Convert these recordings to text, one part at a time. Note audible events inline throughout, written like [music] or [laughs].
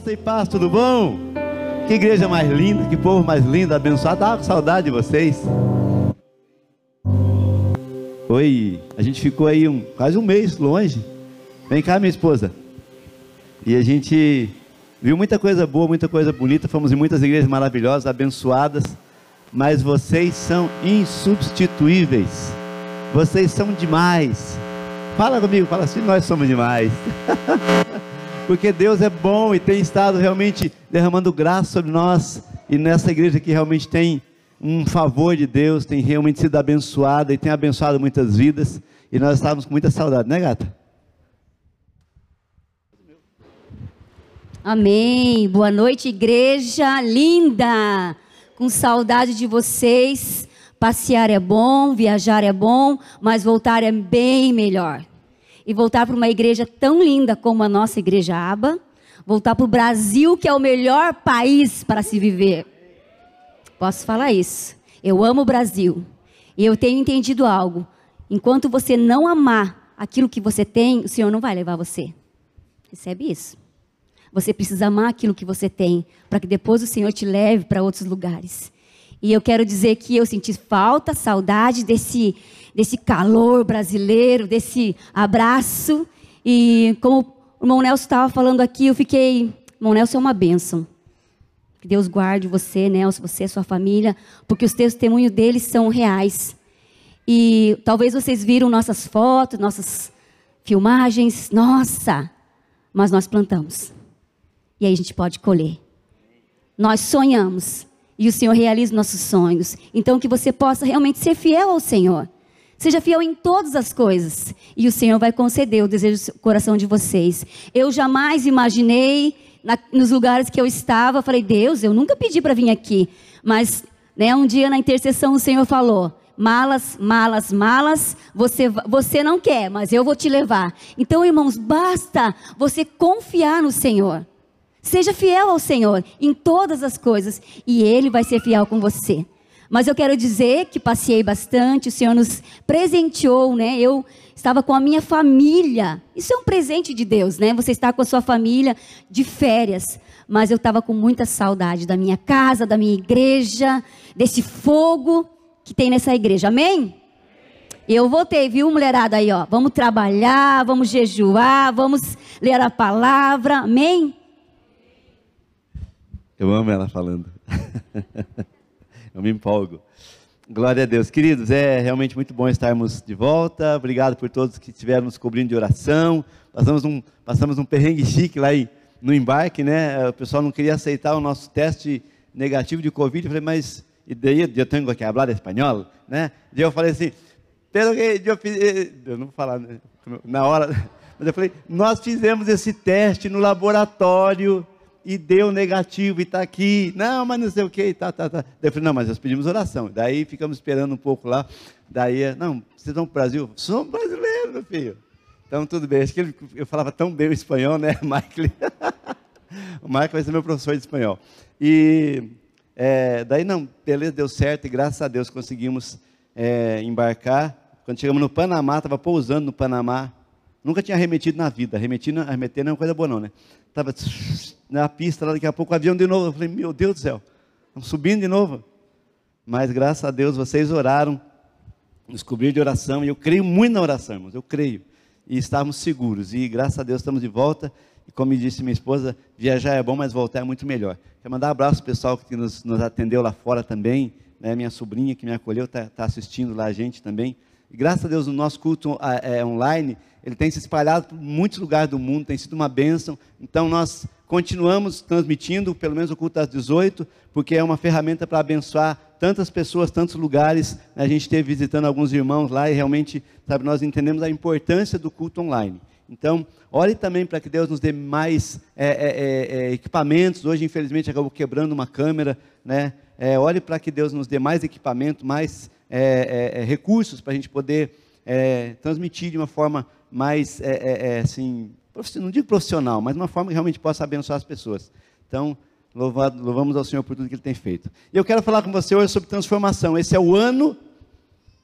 Graça e paz, tudo bom? Que igreja mais linda, que povo mais lindo, abençoado. Com saudade de vocês. Oi, a gente ficou aí um, quase um mês longe. Vem cá, minha esposa. E a gente viu muita coisa boa, muita coisa bonita. Fomos em muitas igrejas maravilhosas, abençoadas. Mas vocês são insubstituíveis. Vocês são demais. Fala comigo, fala assim: nós somos demais. [laughs] porque Deus é bom e tem estado realmente derramando graça sobre nós. E nessa igreja que realmente tem um favor de Deus, tem realmente sido abençoada e tem abençoado muitas vidas. E nós estávamos com muita saudade, né, gata? Amém. Boa noite, igreja linda. Com saudade de vocês. Passear é bom, viajar é bom, mas voltar é bem melhor e voltar para uma igreja tão linda como a nossa igreja Aba, voltar para o Brasil, que é o melhor país para se viver. Posso falar isso. Eu amo o Brasil. E eu tenho entendido algo. Enquanto você não amar aquilo que você tem, o Senhor não vai levar você. Recebe isso. Você precisa amar aquilo que você tem, para que depois o Senhor te leve para outros lugares. E eu quero dizer que eu senti falta, saudade desse desse calor brasileiro, desse abraço. E como o irmão Nelson estava falando aqui, eu fiquei. Irmão Nelson é uma bênção. Que Deus guarde você, Nelson, você e sua família, porque os testemunhos deles são reais. E talvez vocês viram nossas fotos, nossas filmagens. Nossa! Mas nós plantamos. E aí a gente pode colher. Nós sonhamos. E o Senhor realiza nossos sonhos. Então que você possa realmente ser fiel ao Senhor. Seja fiel em todas as coisas. E o Senhor vai conceder o desejo do coração de vocês. Eu jamais imaginei, na, nos lugares que eu estava, falei, Deus, eu nunca pedi para vir aqui. Mas né, um dia na intercessão o Senhor falou: malas, malas, malas, você, você não quer, mas eu vou te levar. Então, irmãos, basta você confiar no Senhor. Seja fiel ao Senhor em todas as coisas e Ele vai ser fiel com você. Mas eu quero dizer que passei bastante, o Senhor nos presenteou, né? Eu estava com a minha família. Isso é um presente de Deus, né? Você está com a sua família de férias. Mas eu estava com muita saudade da minha casa, da minha igreja, desse fogo que tem nessa igreja. Amém? Eu voltei, viu, mulherada aí, ó. Vamos trabalhar, vamos jejuar, vamos ler a palavra. Amém? Eu amo ela falando. [laughs] Eu me empolgo. Glória a Deus. Queridos, é realmente muito bom estarmos de volta. Obrigado por todos que estiveram nos cobrindo de oração. Passamos um, passamos um perrengue chique lá no embarque, né? O pessoal não queria aceitar o nosso teste negativo de Covid. Eu falei, mas e daí eu tenho que falar espanhol, né? E eu falei assim, pelo que eu fiz, eh, eu não vou falar né? na hora, [laughs] mas eu falei, nós fizemos esse teste no laboratório e deu negativo e está aqui. Não, mas não sei o que, tá, tá, tá. Daí eu falei, não, mas nós pedimos oração. Daí ficamos esperando um pouco lá. Daí, não, vocês vão para o Brasil? Somos brasileiros, meu filho. Então, tudo bem. Acho que ele, eu falava tão bem o espanhol, né, [laughs] Michael? o Michael vai ser meu professor de espanhol. E é, daí, não, beleza, deu certo e graças a Deus conseguimos é, embarcar. Quando chegamos no Panamá, estava pousando no Panamá. Nunca tinha remetido na vida. Remetir, remeter não é uma coisa boa, não, né? Estava na pista, lá daqui a pouco o avião de novo. Eu falei, meu Deus do céu, estamos subindo de novo. Mas graças a Deus vocês oraram, nos cobriram de oração, e eu creio muito na oração, irmãos, eu creio. E estávamos seguros, e graças a Deus estamos de volta. E como disse minha esposa, viajar é bom, mas voltar é muito melhor. Quero mandar um abraço para o pessoal que nos, nos, atendeu lá fora também, né? minha sobrinha que me acolheu, está tá assistindo lá a gente também. E graças a Deus o nosso culto é, online, ele tem se espalhado por muitos lugares do mundo, tem sido uma bênção. Então nós continuamos transmitindo, pelo menos o culto às 18, porque é uma ferramenta para abençoar tantas pessoas, tantos lugares. A gente esteve visitando alguns irmãos lá e realmente, sabe, nós entendemos a importância do culto online. Então, ore também para que Deus nos dê mais é, é, é, é, equipamentos. Hoje, infelizmente, acabou quebrando uma câmera. Né? É, ore para que Deus nos dê mais equipamento, mais é, recursos para a gente poder transmitir de uma forma mais, assim, não digo profissional, mas uma forma que realmente possa abençoar as pessoas. Então, louvado, louvamos ao Senhor por tudo que Ele tem feito. E eu quero falar com você hoje sobre transformação. Esse é o ano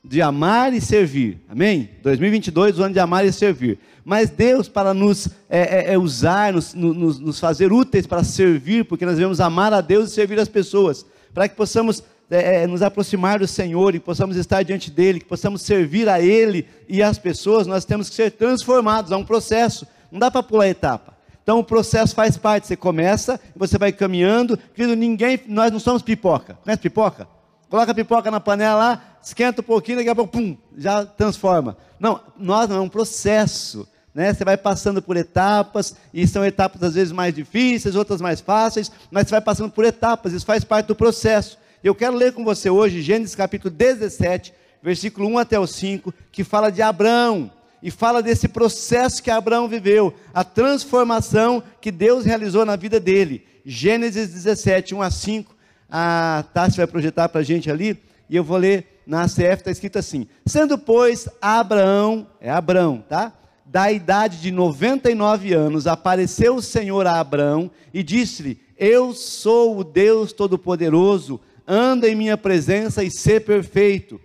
de amar e servir. Amém? 2022, o ano de amar e servir. Mas Deus, para nos é, é, é usar, nos, nos, nos, fazer úteis para servir, porque nós devemos amar a Deus e servir as pessoas, para que possamos é, é, nos aproximar do Senhor e possamos estar diante dEle, que possamos servir a Ele e as pessoas, nós temos que ser transformados. É um processo, não dá para pular etapa. Então o processo faz parte. Você começa, você vai caminhando. Querido, ninguém, nós não somos pipoca. Conhece pipoca? Coloca a pipoca na panela lá, esquenta um pouquinho, daqui a pouco, pum, já transforma. Não, nós não, é um processo. Né? Você vai passando por etapas, e são etapas às vezes mais difíceis, outras mais fáceis, mas você vai passando por etapas, isso faz parte do processo. Eu quero ler com você hoje Gênesis capítulo 17, versículo 1 até o 5, que fala de Abraão, e fala desse processo que Abraão viveu, a transformação que Deus realizou na vida dele. Gênesis 17, 1 a 5, a Tassi vai projetar para a gente ali, e eu vou ler na ACF, está escrito assim: Sendo, pois, Abraão, é Abraão, tá? Da idade de 99 anos, apareceu o Senhor a Abraão e disse-lhe: Eu sou o Deus Todo-Poderoso, anda em minha presença e sê perfeito.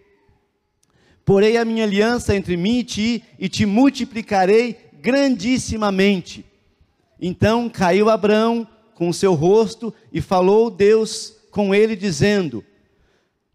Porei a minha aliança entre mim e ti, e te multiplicarei grandissimamente. Então caiu Abraão com o seu rosto e falou Deus com ele, dizendo: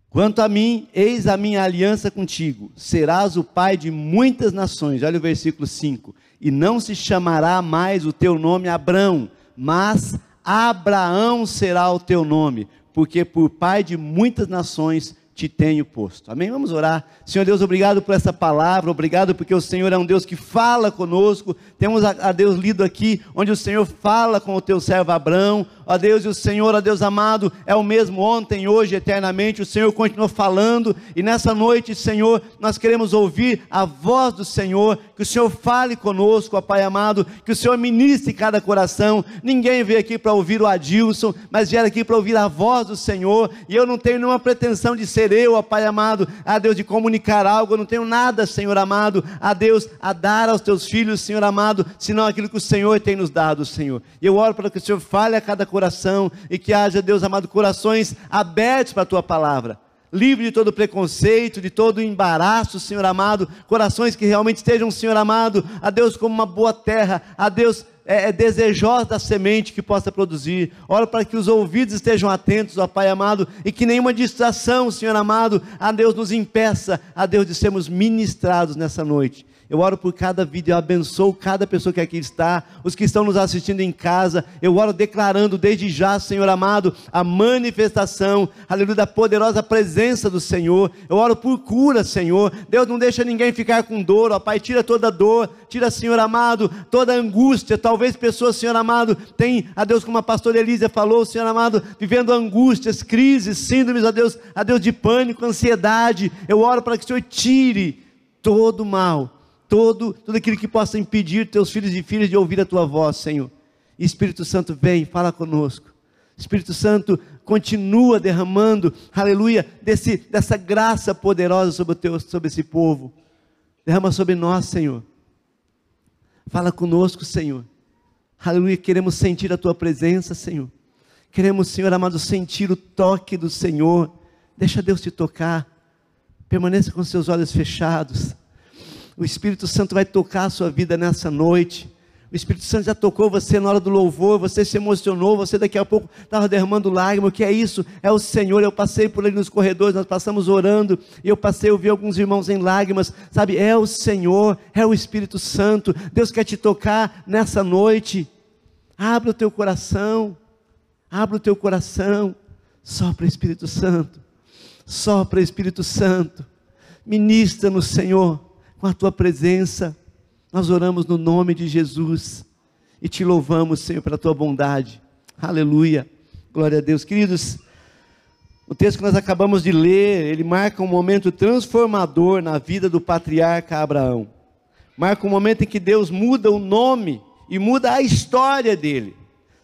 Quanto a mim, eis a minha aliança contigo, serás o pai de muitas nações. Olha o versículo 5: E não se chamará mais o teu nome Abrão, mas Abraão será o teu nome, porque por pai de muitas nações te tenho posto. Amém? Vamos orar. Senhor Deus, obrigado por essa palavra, obrigado porque o Senhor é um Deus que fala conosco. Temos a, Deus lido aqui, onde o Senhor fala com o teu servo Abraão. Ó Deus, e o Senhor, ó Deus amado, é o mesmo ontem, hoje, eternamente. O Senhor continua falando, e nessa noite, Senhor, nós queremos ouvir a voz do Senhor, que o Senhor fale conosco, ó Pai amado, que o Senhor ministre cada coração. Ninguém veio aqui para ouvir o Adilson, mas vieram aqui para ouvir a voz do Senhor, e eu não tenho nenhuma pretensão de ser eu, ó Pai amado, a Deus de comunicar algo, eu não tenho nada, Senhor amado, a Deus a dar aos teus filhos, Senhor amado, senão aquilo que o Senhor tem nos dado, Senhor. E eu oro para que o Senhor fale a cada coração e que haja, Deus amado, corações abertos para a tua palavra livre de todo preconceito, de todo embaraço, Senhor amado, corações que realmente estejam, Senhor amado, a Deus como uma boa terra, a Deus é, é desejosa da semente que possa produzir. Ora para que os ouvidos estejam atentos, ó Pai amado, e que nenhuma distração, Senhor amado, a Deus nos impeça, a Deus de sermos ministrados nessa noite. Eu oro por cada vida, eu abençoo cada pessoa que aqui está, os que estão nos assistindo em casa. Eu oro declarando desde já, Senhor amado, a manifestação, aleluia, da poderosa presença do Senhor. Eu oro por cura, Senhor. Deus não deixa ninguém ficar com dor, ó Pai, tira toda dor, tira, Senhor amado, toda angústia. Talvez pessoas, Senhor amado, tem a Deus, como a pastora Elísia falou, Senhor amado, vivendo angústias, crises, síndromes, a Deus, a Deus de pânico, ansiedade. Eu oro para que o Senhor tire todo o mal todo, tudo aquilo que possa impedir teus filhos e filhas de ouvir a tua voz, Senhor. Espírito Santo, vem, fala conosco. Espírito Santo, continua derramando, aleluia, desse, dessa graça poderosa sobre, o teu, sobre esse povo. Derrama sobre nós, Senhor. Fala conosco, Senhor. Aleluia, queremos sentir a tua presença, Senhor. Queremos, Senhor amado, sentir o toque do Senhor. Deixa Deus te tocar. Permaneça com seus olhos fechados. O Espírito Santo vai tocar a sua vida nessa noite. O Espírito Santo já tocou você na hora do louvor, você se emocionou, você daqui a pouco estava derramando lágrimas. O que é isso? É o Senhor. Eu passei por ali nos corredores, nós passamos orando, e eu passei, eu vi alguns irmãos em lágrimas. Sabe, é o Senhor, é o Espírito Santo. Deus quer te tocar nessa noite. Abre o teu coração, abre o teu coração. Sopra Espírito Santo, sopra Espírito Santo. Ministra no Senhor com a tua presença. Nós oramos no nome de Jesus e te louvamos, Senhor, pela tua bondade. Aleluia. Glória a Deus. Queridos, o texto que nós acabamos de ler, ele marca um momento transformador na vida do patriarca Abraão. Marca um momento em que Deus muda o nome e muda a história dele.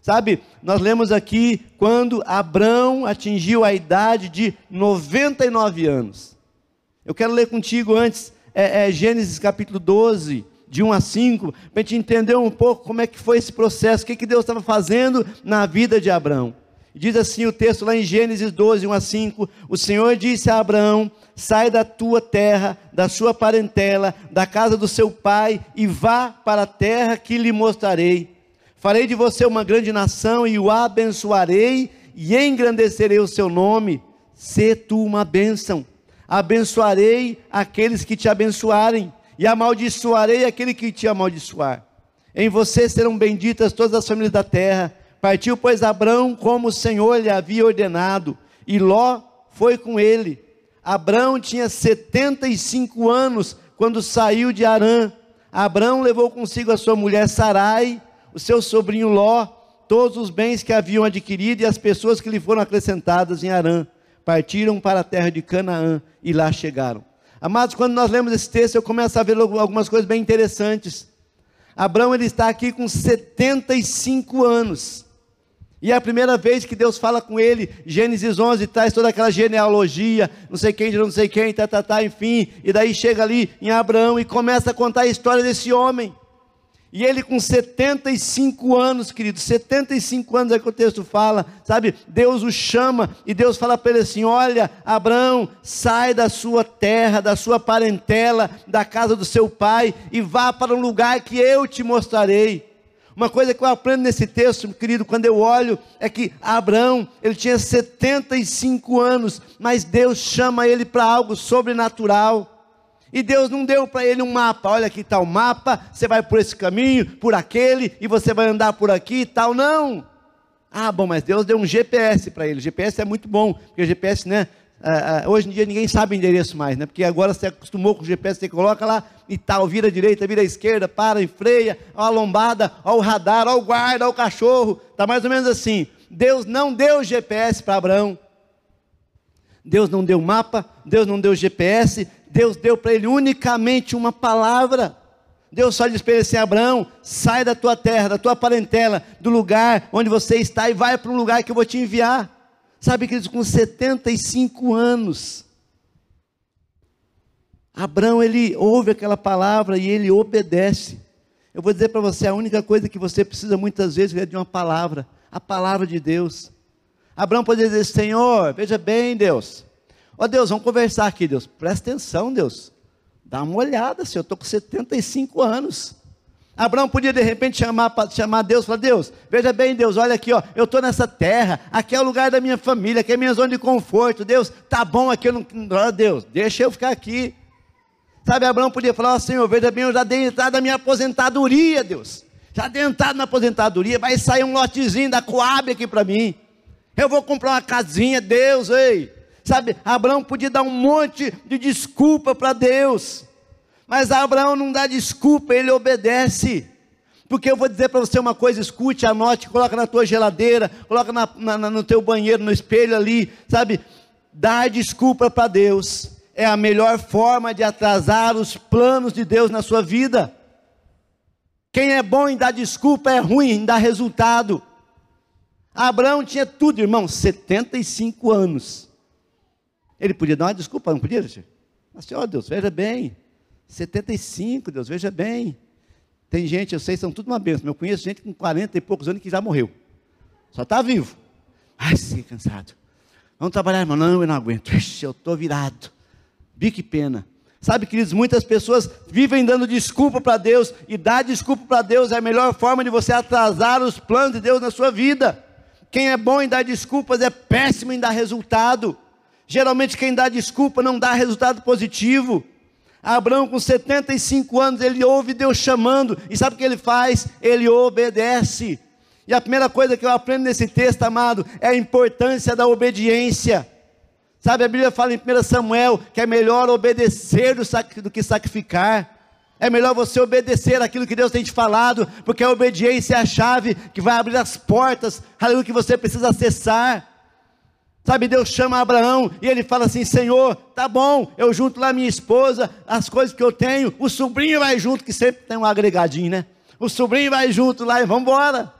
Sabe, nós lemos aqui quando Abraão atingiu a idade de 99 anos. Eu quero ler contigo antes é, é, Gênesis capítulo 12, de 1 a 5, para a gente entender um pouco como é que foi esse processo, o que, que Deus estava fazendo na vida de Abraão. Diz assim o texto lá em Gênesis 12, 1 a 5: O Senhor disse a Abraão: Sai da tua terra, da sua parentela, da casa do seu pai, e vá para a terra que lhe mostrarei. Farei de você uma grande nação e o abençoarei e engrandecerei o seu nome. Sê tu uma bênção. Abençoarei aqueles que te abençoarem, e amaldiçoarei aquele que te amaldiçoar. Em você serão benditas todas as famílias da terra Partiu, pois, Abrão como o Senhor lhe havia ordenado, e Ló foi com ele. Abrão tinha 75 anos quando saiu de Arã. Abrão levou consigo a sua mulher Sarai, o seu sobrinho Ló, todos os bens que haviam adquirido e as pessoas que lhe foram acrescentadas em Arã. Partiram para a terra de Canaã e lá chegaram. Amados, quando nós lemos esse texto, eu começo a ver algumas coisas bem interessantes. Abraão ele está aqui com 75 anos. E é a primeira vez que Deus fala com ele, Gênesis 11 traz toda aquela genealogia, não sei quem não sei quem, tá, tá, tá, enfim. E daí chega ali em Abraão e começa a contar a história desse homem. E ele com 75 anos, querido, 75 anos é que o texto fala, sabe? Deus o chama e Deus fala para ele assim: Olha, Abraão, sai da sua terra, da sua parentela, da casa do seu pai e vá para um lugar que eu te mostrarei. Uma coisa que eu aprendo nesse texto, querido, quando eu olho, é que Abraão, ele tinha 75 anos, mas Deus chama ele para algo sobrenatural. E Deus não deu para ele um mapa, olha aqui está o mapa, você vai por esse caminho, por aquele, e você vai andar por aqui e tal. Não. Ah, bom, mas Deus deu um GPS para ele. O GPS é muito bom, porque o GPS, né? Uh, uh, hoje em dia ninguém sabe o endereço mais, né? Porque agora você acostumou com o GPS, você coloca lá e tal, vira a direita, vira a esquerda, para e freia, ó a lombada, ó o radar, ó o guarda, ó o cachorro. Está mais ou menos assim. Deus não deu GPS para Abraão. Deus não deu mapa, Deus não deu GPS, Deus deu para ele unicamente uma palavra. Deus só disse para ele assim: Abraão, sai da tua terra, da tua parentela, do lugar onde você está e vai para um lugar que eu vou te enviar. Sabe, queridos, com 75 anos, Abraão, ele ouve aquela palavra e ele obedece. Eu vou dizer para você, a única coisa que você precisa muitas vezes é de uma palavra, a palavra de Deus. Abraão poderia dizer, Senhor, veja bem, Deus. Ó oh, Deus, vamos conversar aqui, Deus. Presta atenção, Deus. Dá uma olhada, Senhor, eu estou com 75 anos. Abraão podia de repente chamar, chamar Deus e falar: Deus, veja bem, Deus, olha aqui, ó, eu estou nessa terra, aqui é o lugar da minha família, aqui é a minha zona de conforto. Deus, tá bom aqui, eu não. Oh, Deus, deixa eu ficar aqui. Sabe, Abraão podia falar: Ó Senhor, veja bem, eu já dei entrada na minha aposentadoria, Deus. Já dei entrada na aposentadoria, vai sair um lotezinho da Coab aqui para mim. Eu vou comprar uma casinha, Deus, ei. Sabe, Abraão podia dar um monte de desculpa para Deus. Mas Abraão não dá desculpa, ele obedece. Porque eu vou dizer para você uma coisa, escute, anote, coloca na tua geladeira, coloca na, na, no teu banheiro, no espelho ali, sabe? Dar desculpa para Deus é a melhor forma de atrasar os planos de Deus na sua vida. Quem é bom em dar desculpa é ruim em dar resultado. Abraão tinha tudo, irmão, 75 anos. Ele podia dar uma desculpa, não podia? Mas, ó Deus, veja bem, 75, Deus, veja bem. Tem gente, eu sei, são tudo uma benção. Eu conheço gente com 40 e poucos anos que já morreu. Só está vivo. Ai, sim, cansado. Vamos trabalhar, irmão. Não, eu não aguento. Ixi, eu estou virado. Bique pena. Sabe, queridos, muitas pessoas vivem dando desculpa para Deus, e dar desculpa para Deus é a melhor forma de você atrasar os planos de Deus na sua vida. Quem é bom em dar desculpas é péssimo em dar resultado. Geralmente, quem dá desculpa não dá resultado positivo. Abraão, com 75 anos, ele ouve Deus chamando, e sabe o que ele faz? Ele obedece. E a primeira coisa que eu aprendo nesse texto, amado, é a importância da obediência. Sabe, a Bíblia fala em 1 Samuel que é melhor obedecer do que sacrificar. É melhor você obedecer aquilo que Deus tem te falado, porque a obediência é a chave que vai abrir as portas, aleluia, que você precisa acessar. Sabe, Deus chama Abraão e ele fala assim: Senhor, tá bom, eu junto lá minha esposa, as coisas que eu tenho, o sobrinho vai junto, que sempre tem um agregadinho, né? O sobrinho vai junto lá e vamos embora.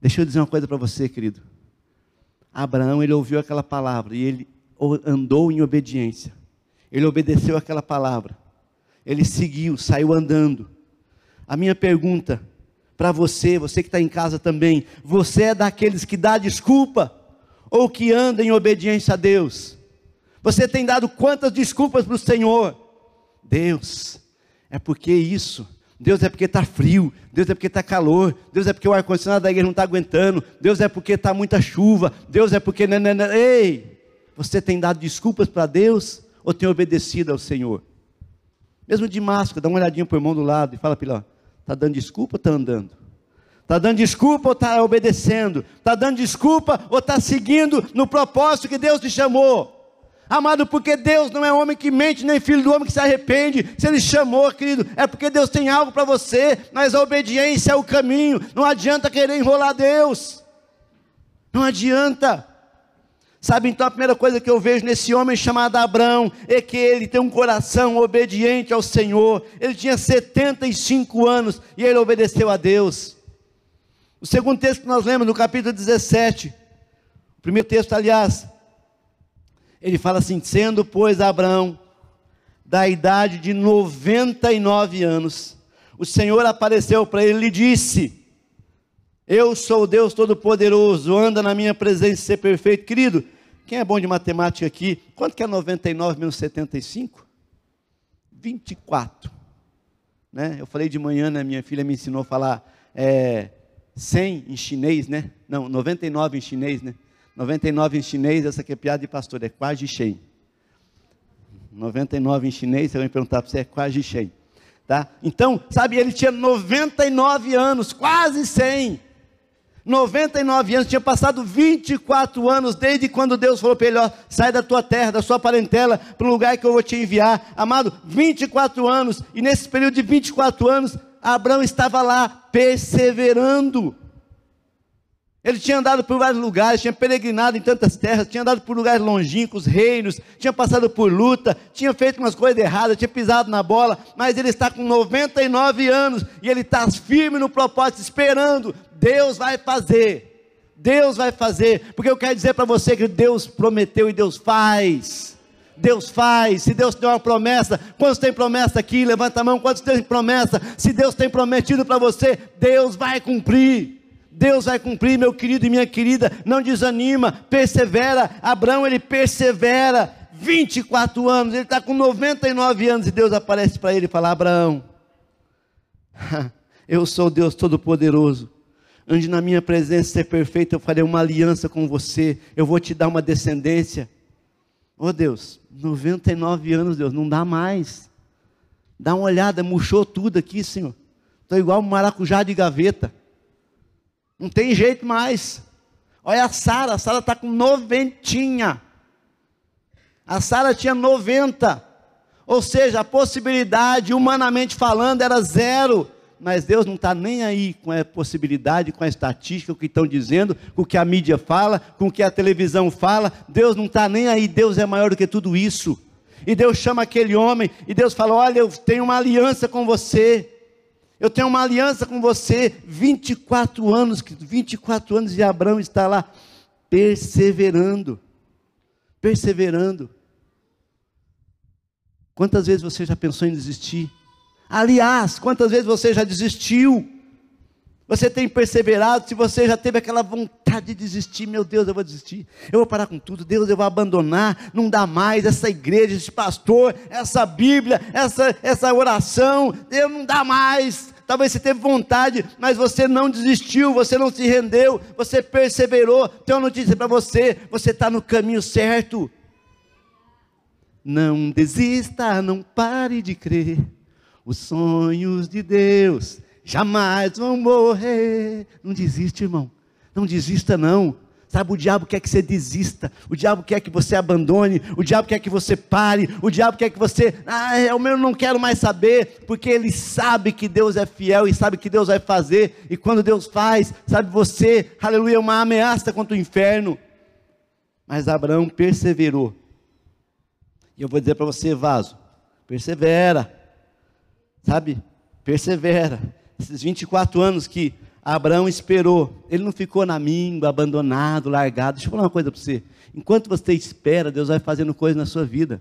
Deixa eu dizer uma coisa para você, querido. Abraão, ele ouviu aquela palavra e ele andou em obediência. Ele obedeceu aquela palavra. Ele seguiu, saiu andando. A minha pergunta para você, você que está em casa também, você é daqueles que dá desculpa ou que anda em obediência a Deus? Você tem dado quantas desculpas para o Senhor? Deus, é porque isso. Deus é porque está frio, Deus é porque está calor, Deus é porque o ar-condicionado da igreja não está aguentando, Deus é porque está muita chuva, Deus é porque. Nanana. Ei! Você tem dado desculpas para Deus ou tem obedecido ao Senhor? Mesmo de máscara, dá uma olhadinha para o irmão do lado e fala para ele: está dando desculpa ou está andando? Está dando desculpa ou está obedecendo? Está dando desculpa ou está seguindo no propósito que Deus te chamou? Amado, porque Deus não é homem que mente, nem filho do homem que se arrepende. Se Ele chamou, querido, é porque Deus tem algo para você, mas a obediência é o caminho. Não adianta querer enrolar Deus. Não adianta. Sabe, então a primeira coisa que eu vejo nesse homem chamado Abraão é que ele tem um coração obediente ao Senhor. Ele tinha 75 anos e ele obedeceu a Deus. O segundo texto que nós lemos, no capítulo 17, o primeiro texto, aliás, ele fala assim: sendo, pois, Abraão da idade de 99 anos, o Senhor apareceu para ele e lhe disse: Eu sou o Deus Todo-Poderoso, anda na minha presença e ser perfeito. Querido, quem é bom de matemática aqui? Quanto que é 99 menos 75? 24. Né? Eu falei de manhã, né? minha filha me ensinou a falar é, 100 em chinês, né? Não, 99 em chinês, né? 99 em chinês, essa aqui é piada de pastor, é quase Shen. 99 em chinês, você vai me perguntar para você, é quase Shen. Tá? Então, sabe, ele tinha 99 anos, quase 100. 99 anos, tinha passado 24 anos desde quando Deus falou para ele: ó, sai da tua terra, da sua parentela, para o lugar que eu vou te enviar. Amado, 24 anos, e nesse período de 24 anos, Abraão estava lá perseverando. Ele tinha andado por vários lugares, tinha peregrinado em tantas terras, tinha andado por lugares longínquos, reinos, tinha passado por luta, tinha feito umas coisas erradas, tinha pisado na bola, mas ele está com 99 anos e ele está firme no propósito, esperando. Deus vai fazer. Deus vai fazer, porque eu quero dizer para você que Deus prometeu e Deus faz. Deus faz, se Deus tem uma promessa, quantos tem promessa aqui? Levanta a mão, quantos tem promessa? Se Deus tem prometido para você, Deus vai cumprir. Deus vai cumprir, meu querido e minha querida, não desanima, persevera. Abraão, ele persevera, 24 anos, ele está com 99 anos e Deus aparece para ele e fala: Abraão, [laughs] eu sou Deus Todo-Poderoso, ande na minha presença ser perfeito, eu farei uma aliança com você, eu vou te dar uma descendência. Oh Deus, 99 anos, Deus, não dá mais. Dá uma olhada, murchou tudo aqui, Senhor. Estou igual um maracujá de gaveta. Não tem jeito mais. Olha a Sara, a Sara está com noventinha. A Sara tinha 90. Ou seja, a possibilidade, humanamente falando, era zero. Mas Deus não está nem aí com a possibilidade, com a estatística, o que estão dizendo, com o que a mídia fala, com o que a televisão fala. Deus não está nem aí, Deus é maior do que tudo isso. E Deus chama aquele homem, e Deus fala: Olha, eu tenho uma aliança com você. Eu tenho uma aliança com você, 24 anos, 24 anos e Abraão está lá perseverando. Perseverando. Quantas vezes você já pensou em desistir? Aliás, quantas vezes você já desistiu? Você tem perseverado, se você já teve aquela vontade de desistir, meu Deus, eu vou desistir, eu vou parar com tudo, Deus, eu vou abandonar, não dá mais essa igreja, esse pastor, essa Bíblia, essa, essa oração, Deus não dá mais. Talvez você teve vontade, mas você não desistiu, você não se rendeu, você perseverou. Tenho uma notícia para você: você está no caminho certo. Não desista, não pare de crer. Os sonhos de Deus jamais vão morrer. Não desiste, irmão. Não desista, não. Sabe, o diabo quer que você desista, o diabo quer que você abandone, o diabo quer que você pare, o diabo quer que você, ah, é, o meu não quero mais saber, porque ele sabe que Deus é fiel e sabe que Deus vai fazer, e quando Deus faz, sabe você, aleluia, é uma ameaça contra o inferno. Mas Abraão perseverou. E eu vou dizer para você, vaso, persevera, sabe, persevera esses 24 anos que Abraão esperou, ele não ficou na míngua, abandonado, largado. Deixa eu falar uma coisa para você. Enquanto você espera, Deus vai fazendo coisas na sua vida.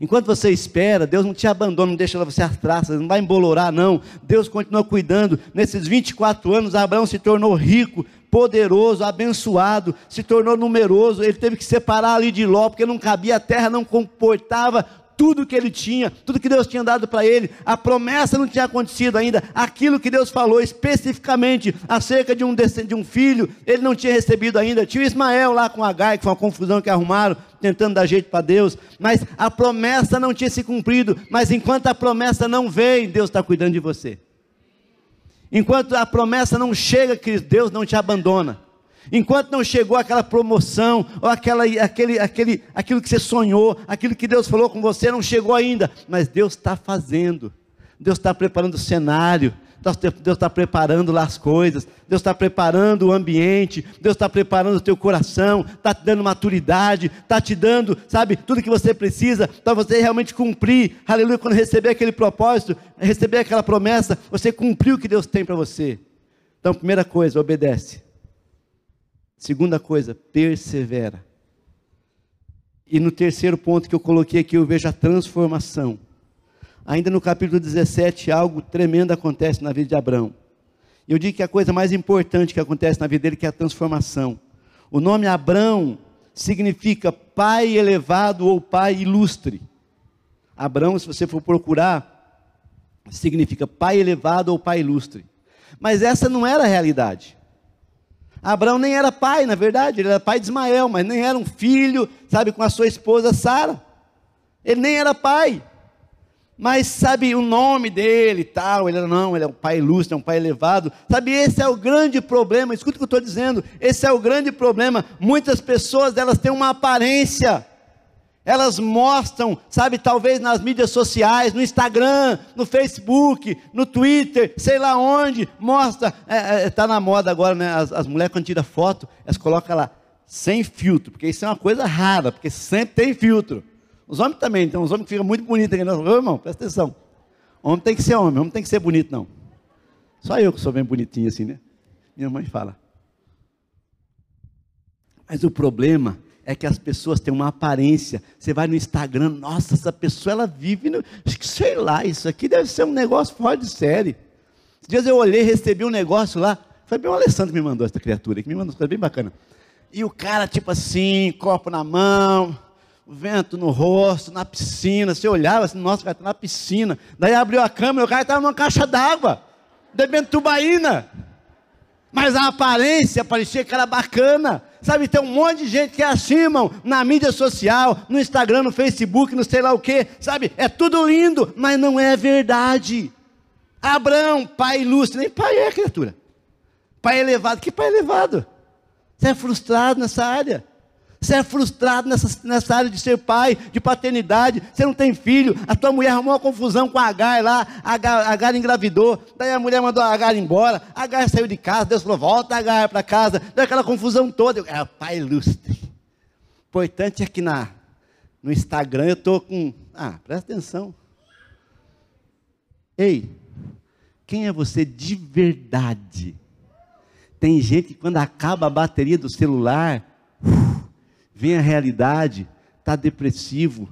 Enquanto você espera, Deus não te abandona, não deixa você as traças, não vai embolorar, não. Deus continua cuidando. Nesses 24 anos, Abraão se tornou rico, poderoso, abençoado, se tornou numeroso. Ele teve que separar ali de Ló, porque não cabia, a terra não comportava tudo que ele tinha, tudo que Deus tinha dado para ele, a promessa não tinha acontecido ainda, aquilo que Deus falou especificamente acerca de um, de um filho, ele não tinha recebido ainda. Tinha Ismael lá com Agar, que foi uma confusão que arrumaram, tentando dar jeito para Deus, mas a promessa não tinha se cumprido. Mas enquanto a promessa não vem, Deus está cuidando de você. Enquanto a promessa não chega, Deus não te abandona. Enquanto não chegou aquela promoção, ou aquela, aquele, aquele, aquilo que você sonhou, aquilo que Deus falou com você, não chegou ainda, mas Deus está fazendo, Deus está preparando o cenário, Deus está preparando lá as coisas, Deus está preparando o ambiente, Deus está preparando o teu coração, está te dando maturidade, está te dando, sabe, tudo que você precisa para você realmente cumprir, aleluia, quando receber aquele propósito, receber aquela promessa, você cumpriu o que Deus tem para você. Então, primeira coisa, obedece. Segunda coisa, persevera. E no terceiro ponto que eu coloquei aqui, eu vejo a transformação. Ainda no capítulo 17, algo tremendo acontece na vida de Abraão. Eu digo que a coisa mais importante que acontece na vida dele é a transformação. O nome Abraão significa pai elevado ou pai ilustre. Abraão, se você for procurar, significa pai elevado ou pai ilustre. Mas essa não era a realidade. Abraão nem era pai, na verdade, ele era pai de Ismael, mas nem era um filho, sabe, com a sua esposa Sara. Ele nem era pai. Mas sabe o nome dele tal, ele não, ele é um pai ilustre, é um pai elevado. Sabe, esse é o grande problema, escuta o que eu estou dizendo, esse é o grande problema. Muitas pessoas, elas têm uma aparência, elas mostram, sabe, talvez nas mídias sociais, no Instagram, no Facebook, no Twitter, sei lá onde, mostra, está é, é, tá na moda agora, né? As, as mulheres quando tiram foto, elas colocam lá, sem filtro, porque isso é uma coisa rara, porque sempre tem filtro. Os homens também, então os homens ficam muito bonitos aqui. Ô irmão, presta atenção. Homem tem que ser homem, homem tem que ser bonito, não. Só eu que sou bem bonitinho assim, né? Minha mãe fala. Mas o problema é que as pessoas têm uma aparência. Você vai no Instagram, nossa, essa pessoa ela vive no. Sei lá, isso aqui deve ser um negócio fora de série. Esses dias eu olhei, recebi um negócio lá. Foi bem o Alessandro que me mandou essa criatura, que me mandou uma coisa bem bacana. E o cara, tipo assim, copo na mão, vento no rosto, na piscina. Você olhava assim, nossa, o cara está na piscina. Daí abriu a câmera, o cara estava numa caixa d'água, bebendo tubaína. Mas a aparência parecia que era bacana. Sabe, tem um monte de gente que acimam na mídia social, no Instagram, no Facebook, no sei lá o que. Sabe, é tudo lindo, mas não é verdade. Abraão, pai ilustre, nem pai é criatura. Pai elevado, que pai elevado? Você é frustrado nessa área. Você é frustrado nessa, nessa área de ser pai, de paternidade. Você não tem filho. A tua mulher arrumou uma confusão com a Agar lá. A Agar, Agar engravidou. Daí a mulher mandou a Agar embora. A Agar saiu de casa. Deus falou: volta a Agar para casa. Daí aquela confusão toda. Eu, é o pai ilustre. Importante é que na, no Instagram eu estou com. Ah, presta atenção. Ei, quem é você de verdade? Tem gente que quando acaba a bateria do celular vem a realidade, está depressivo,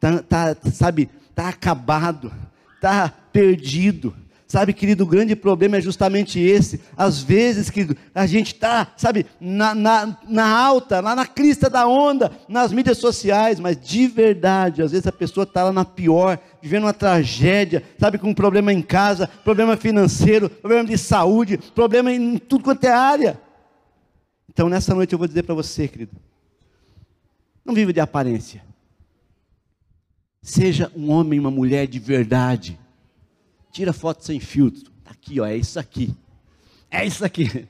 tá, tá, sabe, está acabado, está perdido. Sabe, querido, o grande problema é justamente esse. Às vezes, querido, a gente está, sabe, na, na, na, alta, lá na crista da onda, nas mídias sociais, mas de verdade, às vezes a pessoa está lá na pior, vivendo uma tragédia, sabe, com um problema em casa, problema financeiro, problema de saúde, problema em tudo quanto é área. Então, nessa noite eu vou dizer para você, querido, não vive de aparência. Seja um homem, uma mulher de verdade. Tira foto sem filtro. Tá aqui, ó, é isso aqui. É isso aqui.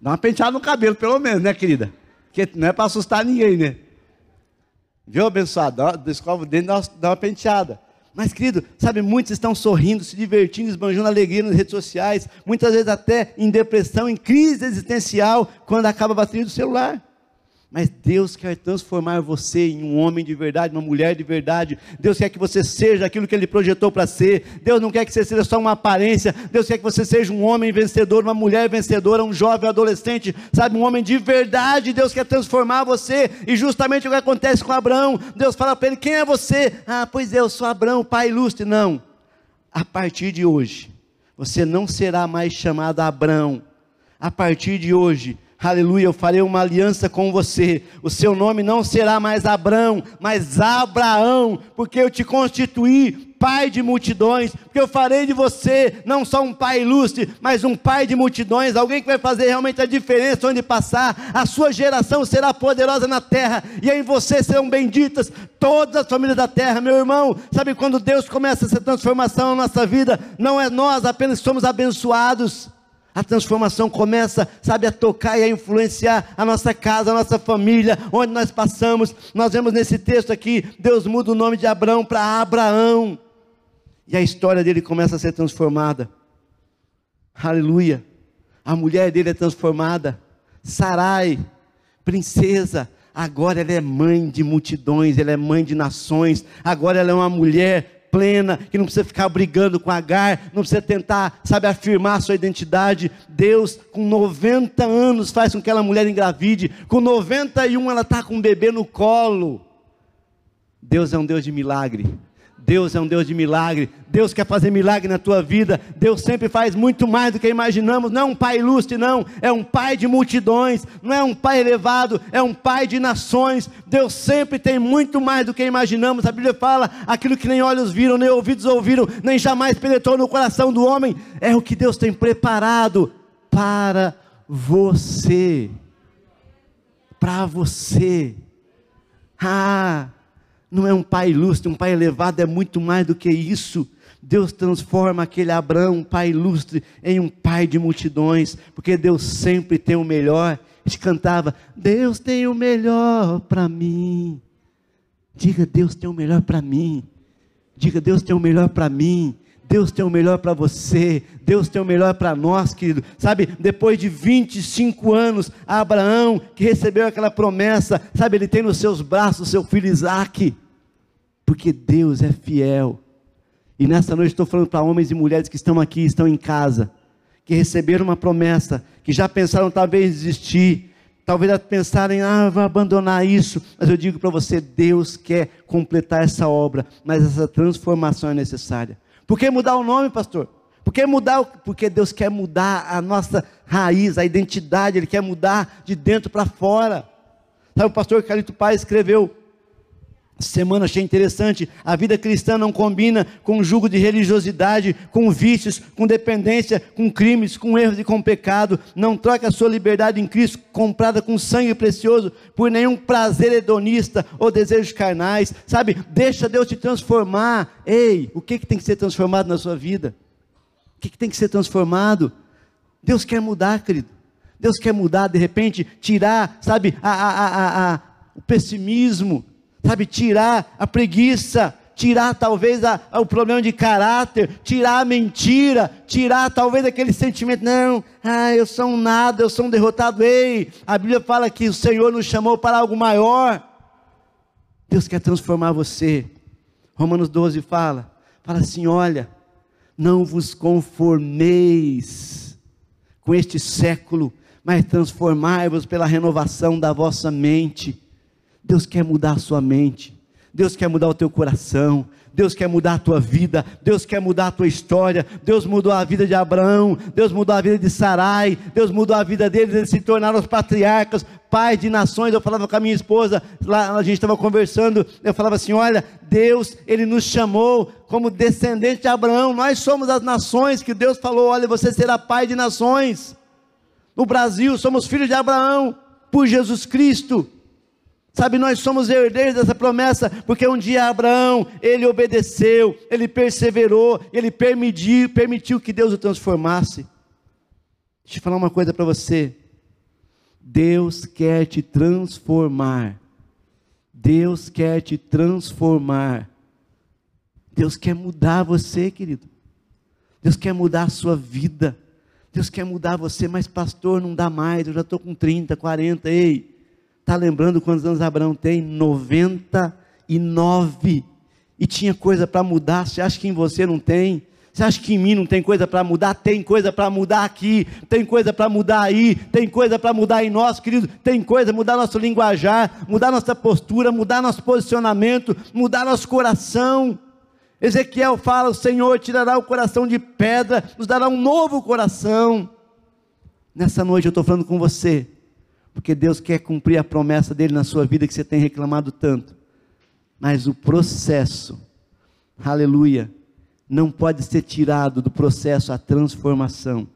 Dá uma penteada no cabelo, pelo menos, né, querida? Porque não é para assustar ninguém, né? Viu, abençoado? Escova o dá uma penteada. Mas, querido, sabe, muitos estão sorrindo, se divertindo, esbanjando alegria nas redes sociais, muitas vezes até em depressão, em crise existencial, quando acaba a bateria do celular. Mas Deus quer transformar você em um homem de verdade, uma mulher de verdade. Deus quer que você seja aquilo que Ele projetou para ser. Deus não quer que você seja só uma aparência. Deus quer que você seja um homem vencedor, uma mulher vencedora, um jovem, adolescente, sabe, um homem de verdade. Deus quer transformar você. E justamente o que acontece com Abraão. Deus fala para ele: Quem é você? Ah, pois é, eu sou Abraão, pai ilustre. Não. A partir de hoje, você não será mais chamado Abraão. A partir de hoje, aleluia, eu farei uma aliança com você. O seu nome não será mais Abrão, mas Abraão, porque eu te constituí pai de multidões, porque eu farei de você não só um pai ilustre, mas um pai de multidões, alguém que vai fazer realmente a diferença onde passar. A sua geração será poderosa na terra, e em você serão benditas todas as famílias da terra, meu irmão. Sabe quando Deus começa essa transformação na nossa vida, não é nós apenas somos abençoados a transformação começa, sabe, a tocar e a influenciar a nossa casa, a nossa família, onde nós passamos. Nós vemos nesse texto aqui, Deus muda o nome de Abraão para Abraão. E a história dele começa a ser transformada. Aleluia. A mulher dele é transformada. Sarai, princesa, agora ela é mãe de multidões, ela é mãe de nações, agora ela é uma mulher plena, que não precisa ficar brigando com Agar, não precisa tentar, sabe, afirmar sua identidade. Deus, com 90 anos, faz com que aquela mulher engravide, com 91 ela está com um bebê no colo. Deus é um Deus de milagre. Deus é um Deus de milagre. Deus quer fazer milagre na tua vida. Deus sempre faz muito mais do que imaginamos. Não é um pai ilustre, não. É um pai de multidões. Não é um pai elevado. É um pai de nações. Deus sempre tem muito mais do que imaginamos. A Bíblia fala: aquilo que nem olhos viram, nem ouvidos ouviram, nem jamais penetrou no coração do homem. É o que Deus tem preparado para você. Para você. Ah não é um pai ilustre, um pai elevado, é muito mais do que isso. Deus transforma aquele Abraão, um pai ilustre, em um pai de multidões, porque Deus sempre tem o melhor. A gente cantava: Deus tem o melhor para mim. Diga: Deus tem o melhor para mim. Diga: Deus tem o melhor para mim. Deus tem o melhor para você, Deus tem o melhor para nós, querido. Sabe, depois de 25 anos, Abraão, que recebeu aquela promessa, sabe, ele tem nos seus braços seu filho Isaac, porque Deus é fiel. E nessa noite estou falando para homens e mulheres que estão aqui, estão em casa, que receberam uma promessa, que já pensaram talvez desistir, talvez pensarem, ah, vou abandonar isso, mas eu digo para você: Deus quer completar essa obra, mas essa transformação é necessária. Por que mudar o nome, pastor? Por que mudar? Porque Deus quer mudar a nossa raiz, a identidade, Ele quer mudar de dentro para fora. Sabe, o pastor Carlito Paz escreveu Semana achei interessante. A vida cristã não combina com jugo de religiosidade, com vícios, com dependência, com crimes, com erros e com pecado. Não troca a sua liberdade em Cristo, comprada com sangue precioso, por nenhum prazer hedonista ou desejos carnais. Sabe? Deixa Deus te transformar. Ei, o que, que tem que ser transformado na sua vida? O que, que tem que ser transformado? Deus quer mudar, querido. Deus quer mudar, de repente, tirar, sabe, a, a, a, o pessimismo sabe, tirar a preguiça, tirar talvez a, a, o problema de caráter, tirar a mentira, tirar talvez aquele sentimento, não, ah, eu sou um nada, eu sou um derrotado. Ei, a Bíblia fala que o Senhor nos chamou para algo maior. Deus quer transformar você. Romanos 12 fala, fala assim, olha, não vos conformeis com este século, mas transformai-vos pela renovação da vossa mente Deus quer mudar a sua mente. Deus quer mudar o teu coração, Deus quer mudar a tua vida, Deus quer mudar a tua história. Deus mudou a vida de Abraão, Deus mudou a vida de Sarai, Deus mudou a vida deles, eles se tornaram os patriarcas, pais de nações. Eu falava com a minha esposa, lá a gente estava conversando, eu falava assim: olha, Deus, Ele nos chamou como descendente de Abraão, nós somos as nações que Deus falou: olha, você será pai de nações. No Brasil, somos filhos de Abraão, por Jesus Cristo. Sabe, nós somos herdeiros dessa promessa, porque um dia Abraão, ele obedeceu, ele perseverou, ele permitiu, permitiu que Deus o transformasse. Deixa eu falar uma coisa para você. Deus quer te transformar. Deus quer te transformar. Deus quer mudar você, querido. Deus quer mudar a sua vida. Deus quer mudar você, mas pastor, não dá mais, eu já estou com 30, 40, ei Está lembrando quantos anos Abraão tem? 99. E tinha coisa para mudar. Você acha que em você não tem? Você acha que em mim não tem coisa para mudar? Tem coisa para mudar aqui, tem coisa para mudar aí, tem coisa para mudar em nós, querido, tem coisa, mudar nosso linguajar, mudar nossa postura, mudar nosso posicionamento, mudar nosso coração. Ezequiel fala: o Senhor tirará o coração de pedra, nos dará um novo coração. Nessa noite eu estou falando com você, porque Deus quer cumprir a promessa dele na sua vida que você tem reclamado tanto. Mas o processo, aleluia, não pode ser tirado do processo a transformação.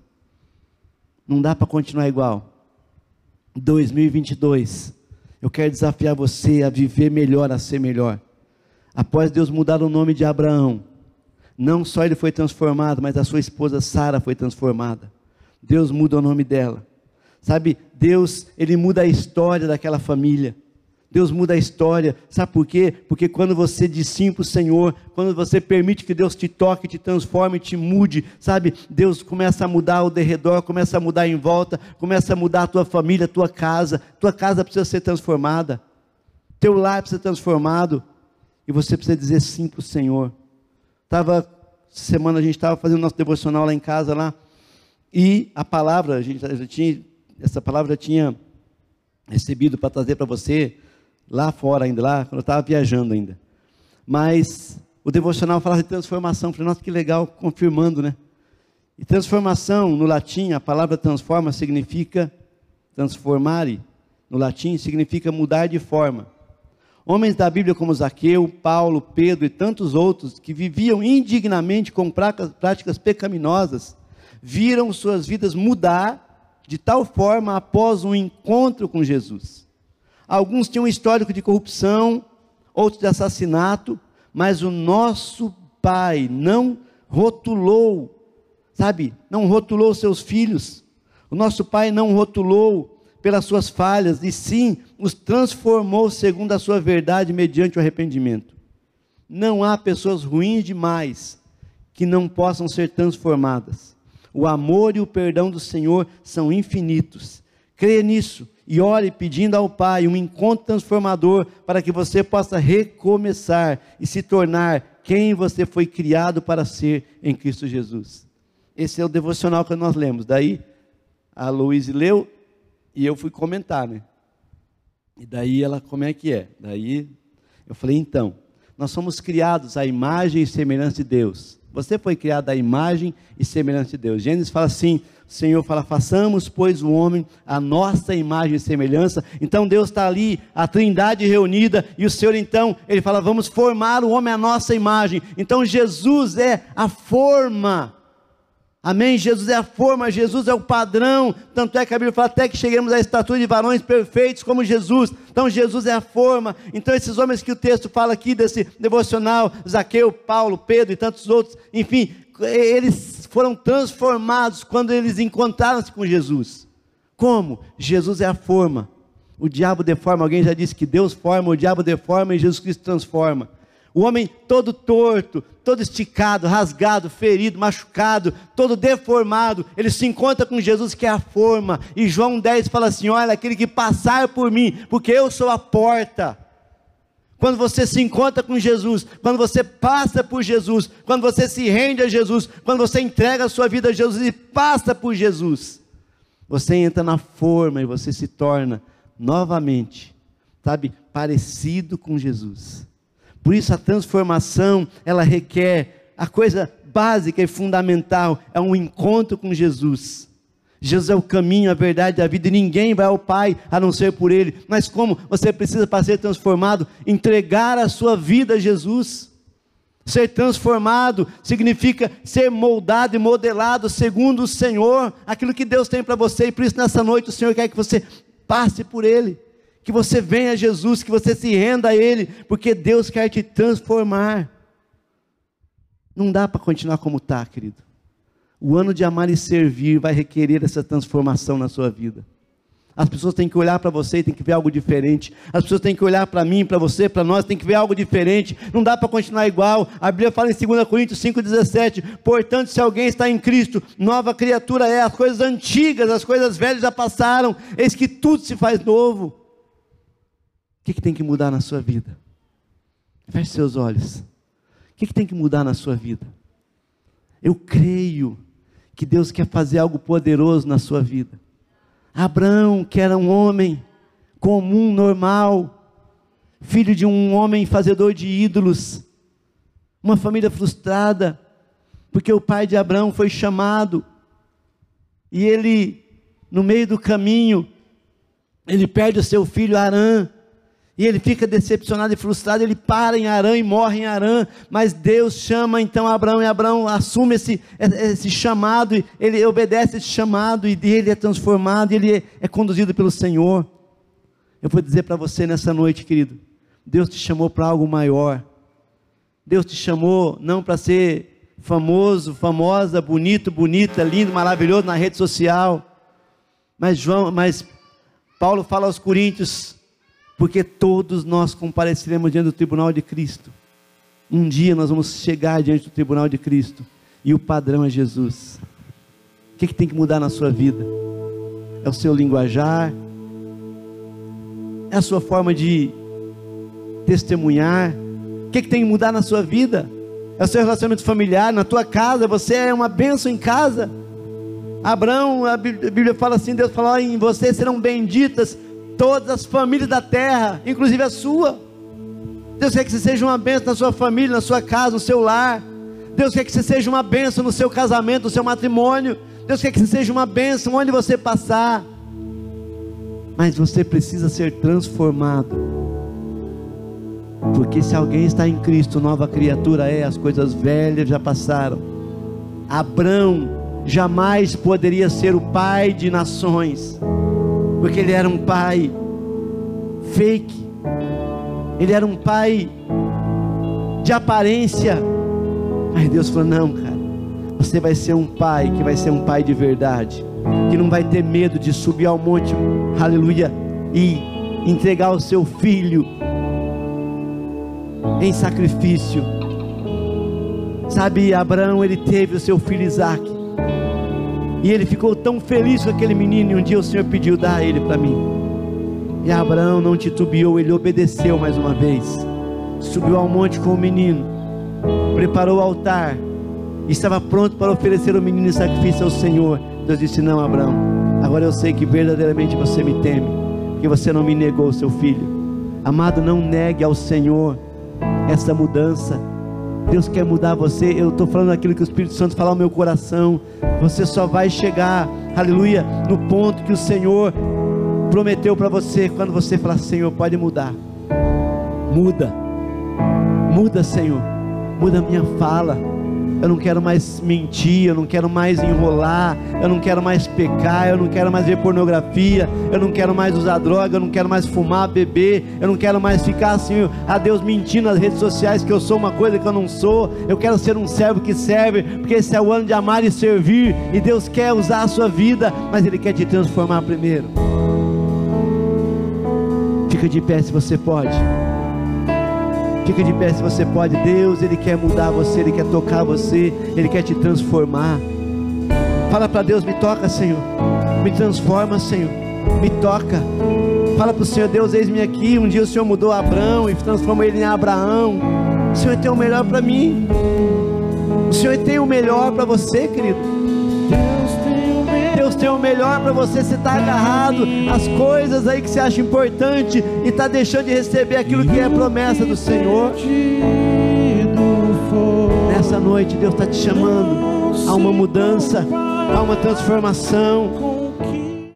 Não dá para continuar igual. 2022, eu quero desafiar você a viver melhor, a ser melhor. Após Deus mudar o nome de Abraão, não só ele foi transformado, mas a sua esposa Sara foi transformada. Deus muda o nome dela. Sabe, Deus, ele muda a história daquela família. Deus muda a história. Sabe por quê? Porque quando você diz sim para o Senhor, quando você permite que Deus te toque, te transforme, te mude, sabe? Deus começa a mudar o derredor, começa a mudar em volta, começa a mudar a tua família, a tua casa. Tua casa precisa ser transformada. Teu lar precisa ser transformado. E você precisa dizer sim para o Senhor. Tava, semana a gente estava fazendo nosso devocional lá em casa lá. E a palavra, a gente tinha, essa palavra eu tinha recebido para trazer para você lá fora ainda, lá, quando eu estava viajando ainda. Mas o devocional falava de transformação. Falei, nossa, que legal, confirmando, né? E transformação, no latim, a palavra transforma significa transformare. No latim, significa mudar de forma. Homens da Bíblia como Zaqueu, Paulo, Pedro e tantos outros que viviam indignamente com práticas pecaminosas, viram suas vidas mudar de tal forma após um encontro com Jesus. Alguns tinham um histórico de corrupção, outros de assassinato, mas o nosso Pai não rotulou, sabe, não rotulou seus filhos. O nosso Pai não rotulou pelas suas falhas, e sim os transformou segundo a sua verdade mediante o arrependimento. Não há pessoas ruins demais que não possam ser transformadas. O amor e o perdão do Senhor são infinitos. Creia nisso e ore pedindo ao Pai um encontro transformador para que você possa recomeçar e se tornar quem você foi criado para ser em Cristo Jesus. Esse é o devocional que nós lemos. Daí a Luísa leu e eu fui comentar, né? E daí ela, como é que é? Daí eu falei, então, nós somos criados à imagem e semelhança de Deus. Você foi criado à imagem e semelhança de Deus. Gênesis fala assim: o Senhor fala, façamos, pois, o homem a nossa imagem e semelhança. Então Deus está ali, a trindade reunida, e o Senhor, então, ele fala, vamos formar o homem à nossa imagem. Então Jesus é a forma Amém? Jesus é a forma, Jesus é o padrão. Tanto é que a Bíblia fala até que cheguemos à estatura de varões perfeitos como Jesus. Então Jesus é a forma. Então esses homens que o texto fala aqui desse devocional, Zaqueu, Paulo, Pedro e tantos outros, enfim, eles foram transformados quando eles encontraram-se com Jesus. Como? Jesus é a forma. O diabo deforma, alguém já disse que Deus forma, o diabo deforma e Jesus Cristo transforma. O homem todo torto, todo esticado, rasgado, ferido, machucado, todo deformado, ele se encontra com Jesus que é a forma. E João 10 fala assim: Olha, aquele que passar por mim, porque eu sou a porta. Quando você se encontra com Jesus, quando você passa por Jesus, quando você se rende a Jesus, quando você entrega a sua vida a Jesus e passa por Jesus, você entra na forma e você se torna novamente, sabe, parecido com Jesus. Por isso a transformação, ela requer a coisa básica e fundamental, é um encontro com Jesus. Jesus é o caminho, a verdade a vida, e ninguém vai ao Pai a não ser por Ele. Mas como você precisa para ser transformado? Entregar a sua vida a Jesus. Ser transformado significa ser moldado e modelado segundo o Senhor, aquilo que Deus tem para você, e por isso nessa noite o Senhor quer que você passe por Ele que você venha a Jesus, que você se renda a Ele, porque Deus quer te transformar. Não dá para continuar como está, querido. O ano de amar e servir vai requerer essa transformação na sua vida. As pessoas têm que olhar para você e têm que ver algo diferente. As pessoas têm que olhar para mim, para você, para nós, têm que ver algo diferente. Não dá para continuar igual. A Bíblia fala em 2 Coríntios 5,17: Portanto, se alguém está em Cristo, nova criatura é. As coisas antigas, as coisas velhas já passaram. Eis que tudo se faz novo. O que, que tem que mudar na sua vida? Feche seus olhos. O que, que tem que mudar na sua vida? Eu creio que Deus quer fazer algo poderoso na sua vida. Abraão, que era um homem comum, normal, filho de um homem fazedor de ídolos, uma família frustrada, porque o pai de Abraão foi chamado, e ele, no meio do caminho, ele perde o seu filho Arã, e ele fica decepcionado e frustrado, ele para em Arã e morre em Arã, mas Deus chama então Abraão, e Abraão assume esse, esse chamado, ele obedece esse chamado, e ele é transformado, ele é, é conduzido pelo Senhor. Eu vou dizer para você nessa noite, querido, Deus te chamou para algo maior, Deus te chamou não para ser famoso, famosa, bonito, bonita, lindo, maravilhoso na rede social, mas João, mas Paulo fala aos Coríntios, porque todos nós compareceremos diante do tribunal de Cristo. Um dia nós vamos chegar diante do tribunal de Cristo e o padrão é Jesus. O que, que tem que mudar na sua vida? É o seu linguajar, é a sua forma de testemunhar. O que, que tem que mudar na sua vida? É o seu relacionamento familiar, na tua casa. Você é uma bênção em casa. Abraão, a Bíblia fala assim: Deus fala, em você serão benditas todas as famílias da terra, inclusive a sua. Deus quer que você seja uma bênção na sua família, na sua casa, no seu lar. Deus quer que você seja uma bênção no seu casamento, no seu matrimônio. Deus quer que você seja uma bênção onde você passar. Mas você precisa ser transformado. Porque se alguém está em Cristo, nova criatura é, as coisas velhas já passaram. Abraão jamais poderia ser o pai de nações porque ele era um pai fake, ele era um pai de aparência. Mas Deus falou: não, cara, você vai ser um pai que vai ser um pai de verdade, que não vai ter medo de subir ao monte, aleluia, e entregar o seu filho em sacrifício. Sabe, Abraão, ele teve o seu filho Isaac. E ele ficou tão feliz com aquele menino. E um dia o Senhor pediu: dá ele para mim. E Abraão não titubeou, ele obedeceu mais uma vez. Subiu ao monte com o menino, preparou o altar, estava pronto para oferecer o menino em sacrifício ao Senhor. Deus disse: Não, Abraão, agora eu sei que verdadeiramente você me teme, porque você não me negou seu filho. Amado, não negue ao Senhor essa mudança Deus quer mudar você. Eu estou falando aquilo que o Espírito Santo fala ao meu coração. Você só vai chegar, aleluia, no ponto que o Senhor prometeu para você. Quando você falar, Senhor, pode mudar. Muda, muda, Senhor. Muda a minha fala eu não quero mais mentir, eu não quero mais enrolar, eu não quero mais pecar, eu não quero mais ver pornografia, eu não quero mais usar droga, eu não quero mais fumar, beber, eu não quero mais ficar assim, a Deus mentindo nas redes sociais que eu sou uma coisa que eu não sou, eu quero ser um servo que serve, porque esse é o ano de amar e servir, e Deus quer usar a sua vida, mas Ele quer te transformar primeiro. Fica de pé se você pode. Fica de pé se você pode. Deus, Ele quer mudar você, Ele quer tocar você, Ele quer te transformar. Fala para Deus: me toca, Senhor. Me transforma, Senhor. Me toca. Fala para o Senhor: Deus, eis-me aqui. Um dia o Senhor mudou Abraão e transformou ele em Abraão. O Senhor tem o melhor para mim. O Senhor tem o melhor para você, querido. Tem o melhor para você. Você está agarrado às coisas aí que você acha importante e está deixando de receber aquilo que é promessa do Senhor. Nessa noite, Deus está te chamando a uma mudança, a uma transformação.